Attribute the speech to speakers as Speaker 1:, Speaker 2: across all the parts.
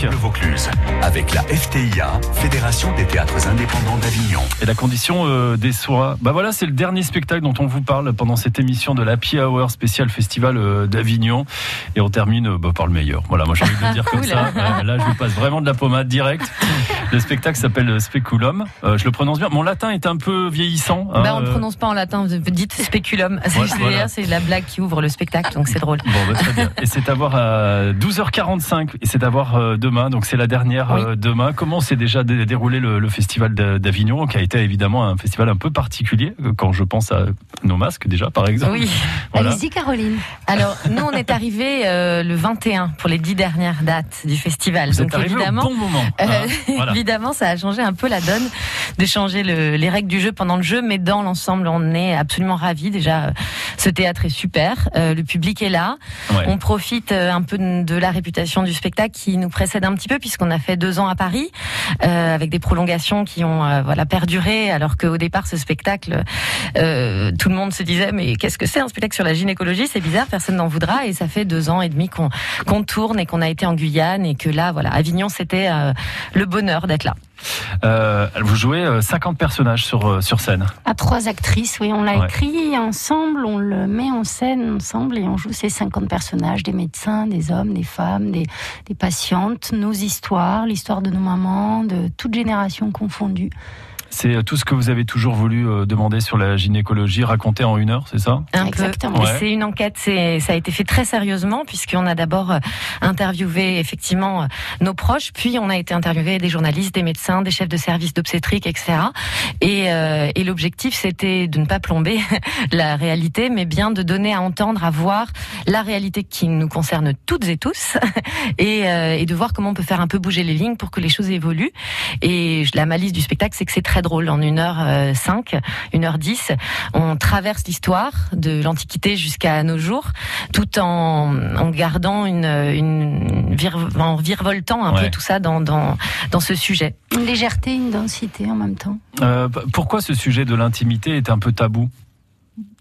Speaker 1: Bleu Vaucluse, avec la FTIA, Fédération des théâtres indépendants d'Avignon.
Speaker 2: Et la condition euh, des soirs, bah voilà, c'est le dernier spectacle dont on vous parle pendant cette émission de l'Happy Hour spécial festival euh, d'Avignon. Et on termine euh, bah, par le meilleur. Voilà, moi j'ai envie de le dire comme ça. Euh, là, je vous passe vraiment de la pommade direct. Le spectacle s'appelle Speculum. Euh, je le prononce bien. Mon latin est un peu vieillissant. hein,
Speaker 3: Bah, on ne prononce pas en latin, vous dites speculum. C'est
Speaker 2: Ouais, voilà.
Speaker 3: la blague qui ouvre le spectacle, donc c'est drôle.
Speaker 2: Bon, bah, très bien. Et c'est à voir à 12h45 et c'est à voir demain. Donc c'est la dernière
Speaker 3: Oui.
Speaker 2: demain. Comment s'est déjà dé- déroulé le, le festival d'A- d'Avignon, qui a été évidemment un festival un peu particulier quand je pense à nos masques déjà, par exemple.
Speaker 3: Oui.
Speaker 2: Voilà.
Speaker 4: Allez-y, Caroline.
Speaker 3: Alors, nous, on est arrivés euh, le 21 pour les dix dernières dates du festival.
Speaker 2: Vous
Speaker 3: donc
Speaker 2: êtes
Speaker 3: évidemment,
Speaker 2: au bon moment.
Speaker 3: Euh,
Speaker 2: hein. Voilà.
Speaker 3: Évidemment, ça a changé un peu la donne de changer le- les règles du jeu pendant le jeu, mais dans l'ensemble, on est absolument ravis. Déjà, ce théâtre est super, euh, le public est là.
Speaker 2: Ouais.
Speaker 3: On profite un peu de la réputation du spectacle qui nous précède un petit peu, puisqu'on a fait deux ans à Paris, avec des prolongations qui ont voilà perduré, alors qu'au départ, ce spectacle, tout le monde se disait mais qu'est-ce que c'est un spectacle sur la gynécologie? C'est bizarre, personne n'en voudra. Et ça fait deux ans et demi qu'on qu'on tourne et qu'on a été en Guyane et que là, voilà, Avignon, c'était euh, le bonheur d'être là.
Speaker 2: Euh, vous jouez euh, 50 personnages sur, euh, sur scène.
Speaker 4: À trois actrices, oui, on l'a
Speaker 2: Ouais.
Speaker 4: écrit ensemble, on le met en scène ensemble et on joue ces 50 personnages, des médecins, des hommes, des femmes, des, des patientes, nos histoires, l'histoire de nos mamans, de toutes générations confondues.
Speaker 2: C'est euh, tout ce que vous avez toujours voulu euh, demander sur la gynécologie, raconter en une heure, c'est ça?
Speaker 3: Un
Speaker 4: Exactement.
Speaker 2: Ouais.
Speaker 3: C'est une enquête, c'est ça a été fait très sérieusement puisqu'on a d'abord euh, interviewé effectivement euh, nos proches, puis on a été interviewé des journalistes, des médecins, des chefs de service d'obstétrique, etc. Et, euh, et l'objectif c'était de ne pas plomber la réalité, mais bien de donner à entendre, à voir la réalité qui nous concerne toutes et tous, et, euh, et de voir comment on peut faire un peu bouger les lignes pour que les choses évoluent. Et la malice du spectacle, c'est que c'est très drôle. En 1h5, 1h10, on traverse l'histoire de l'Antiquité jusqu'à nos jours, tout en, en gardant une, en virevoltant un
Speaker 2: Ouais.
Speaker 3: peu tout ça dans, dans, dans ce sujet.
Speaker 4: Une légèreté, une densité en même temps.
Speaker 2: Euh, Pourquoi ce sujet de l'intimité est un peu tabou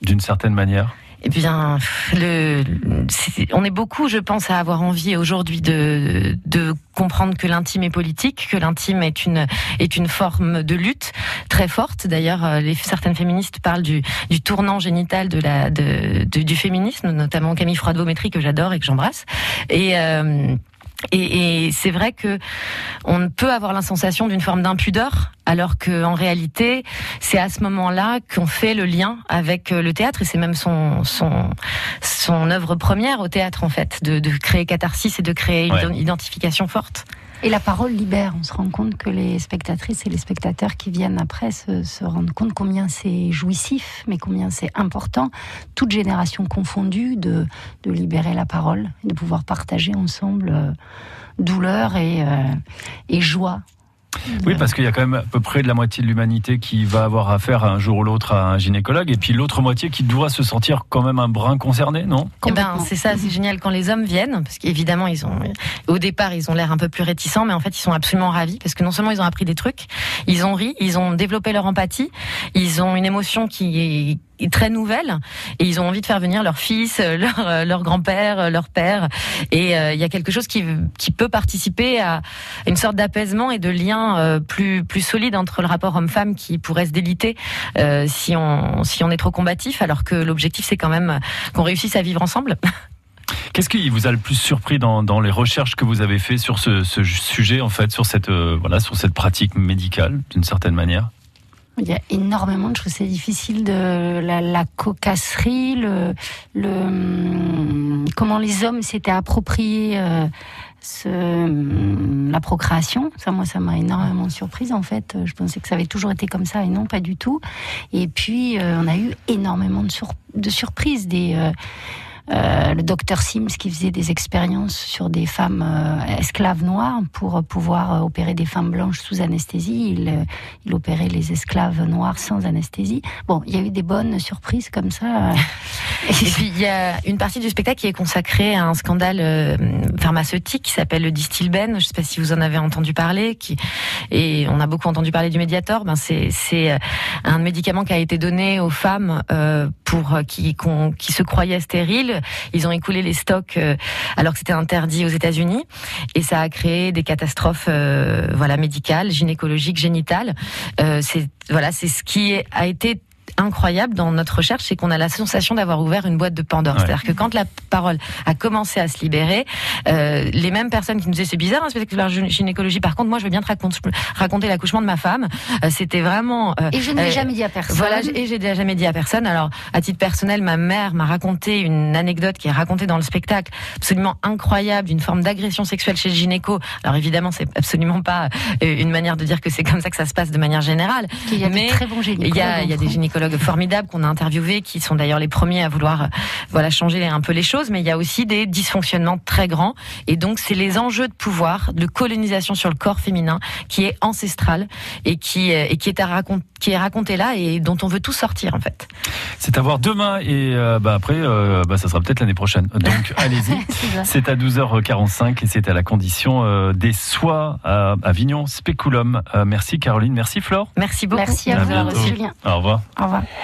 Speaker 2: d'une certaine manière?
Speaker 3: Eh bien, le, c'est- on est beaucoup, je pense, à avoir envie aujourd'hui de, de comprendre que l'intime est politique, que l'intime est une est une forme de lutte très forte. D'ailleurs, euh, certaines féministes parlent du, du tournant génital de la de, du féminisme, notamment Camille Froide-Beaumétry que j'adore et que j'embrasse. Et euh, et, et c'est vrai que on peut avoir la sensation d'une forme d'impudeur, alors que en réalité, c'est à ce moment-là qu'on fait le lien avec euh, le théâtre, et c'est même son son son œuvre première au théâtre en fait, de, de créer catharsis et de créer une
Speaker 2: Ouais.
Speaker 3: identification forte.
Speaker 4: Et la parole libère. On se rend compte que les spectatrices et les spectateurs qui viennent après se, se rendent compte combien c'est jouissif, mais combien c'est important, toute génération confondue, de, de libérer la parole, de pouvoir partager ensemble euh, douleur et, euh, et joie.
Speaker 2: Oui, parce qu'il y a quand même à peu près de la moitié de l'humanité qui va avoir affaire un jour ou l'autre à un gynécologue, et puis l'autre moitié qui doit se sentir quand même un brin concerné, non?
Speaker 3: Eh ben, c'est ça, c'est génial. Quand les hommes viennent, parce qu'évidemment, ils ont, au départ, ils ont l'air un peu plus réticents, mais en fait, ils sont absolument ravis, parce que non seulement ils ont appris des trucs, ils ont ri, ils ont développé leur empathie, ils ont une émotion qui est très nouvelle, et ils ont envie de faire venir leur fils, euh, leur, euh, leur grand-père, euh, leur père, et il y a quelque chose qui, peut participer à une sorte d'apaisement et de lien plus, solide entre le rapport homme-femme qui pourrait se déliter si on, est trop combatif, alors que l'objectif, c'est quand même qu'on réussisse à vivre ensemble.
Speaker 2: Qu'est-ce qui vous a le plus surpris dans, les recherches que vous avez fait sur ce, sujet, en fait, sur cette, voilà, sur cette pratique médicale, d'une certaine manière?
Speaker 4: Il y a énormément de choses. C'est difficile de la, cocasserie, le, hum, comment les hommes s'étaient appropriés euh, hum, la procréation. Ça, moi, ça m'a énormément surprise. En fait, je pensais que ça avait toujours été comme ça, et non, pas du tout. Et puis, euh, on a eu énormément de, sur- de surprises. Euh, euh, le docteur Sims qui faisait des expériences sur des femmes euh, esclaves noires pour pouvoir euh, opérer des femmes blanches sous anesthésie. Il, opérait les esclaves noirs sans anesthésie. Bon, il y a eu des bonnes surprises comme ça.
Speaker 3: Et puis il y a une partie du spectacle qui est consacrée à un scandale pharmaceutique qui s'appelle le Distilben. Je ne sais pas si vous en avez entendu parler. Et on a beaucoup entendu parler du Mediator. Ben c'est un médicament qui a été donné aux femmes pour qui se croyaient stériles ils ont écoulé les stocks alors que c'était interdit aux États-Unis et ça a créé des catastrophes voilà médicales, gynécologiques, génitales. c'est voilà, c'est ce qui a été incroyable dans notre recherche, c'est qu'on a la sensation d'avoir ouvert une boîte de Pandore. C'est-à-dire que quand la parole a commencé à se libérer, euh, les mêmes personnes qui nous disaient c'est bizarre un spectacle de gynécologie, par contre moi je veux bien te raconter, raconter l'accouchement de ma femme, euh, c'était vraiment...
Speaker 4: Euh, et je ne l'ai jamais dit à personne.
Speaker 3: Voilà, et j'ai jamais dit à personne. Alors à titre personnel, ma mère m'a raconté une anecdote qui est racontée dans le spectacle, absolument incroyable, d'une forme d'agression sexuelle chez le gynéco. Alors évidemment c'est absolument pas une manière de dire que c'est comme ça que ça se passe de manière générale.
Speaker 4: Il y a mais très bons
Speaker 3: Il y a, il y a des gynécologues formidables qu'on a interviewés, qui sont d'ailleurs les premiers à vouloir euh, voilà changer un peu les choses, mais il y a aussi des dysfonctionnements très grands. Et donc c'est les enjeux de pouvoir, de colonisation sur le corps féminin, qui est ancestral et qui et qui est à raconter qui est raconté là et dont on veut tout sortir en fait.
Speaker 2: C'est à voir demain et euh, bah après euh, bah ça sera peut-être l'année prochaine. Donc allez-y. c'est à 12h45 et c'est à la condition des soies à Avignon Speculum. merci Caroline, merci Flore.
Speaker 3: Merci beaucoup.
Speaker 4: Merci à, vous, Julien.
Speaker 2: Au revoir.
Speaker 4: Au revoir. Слава.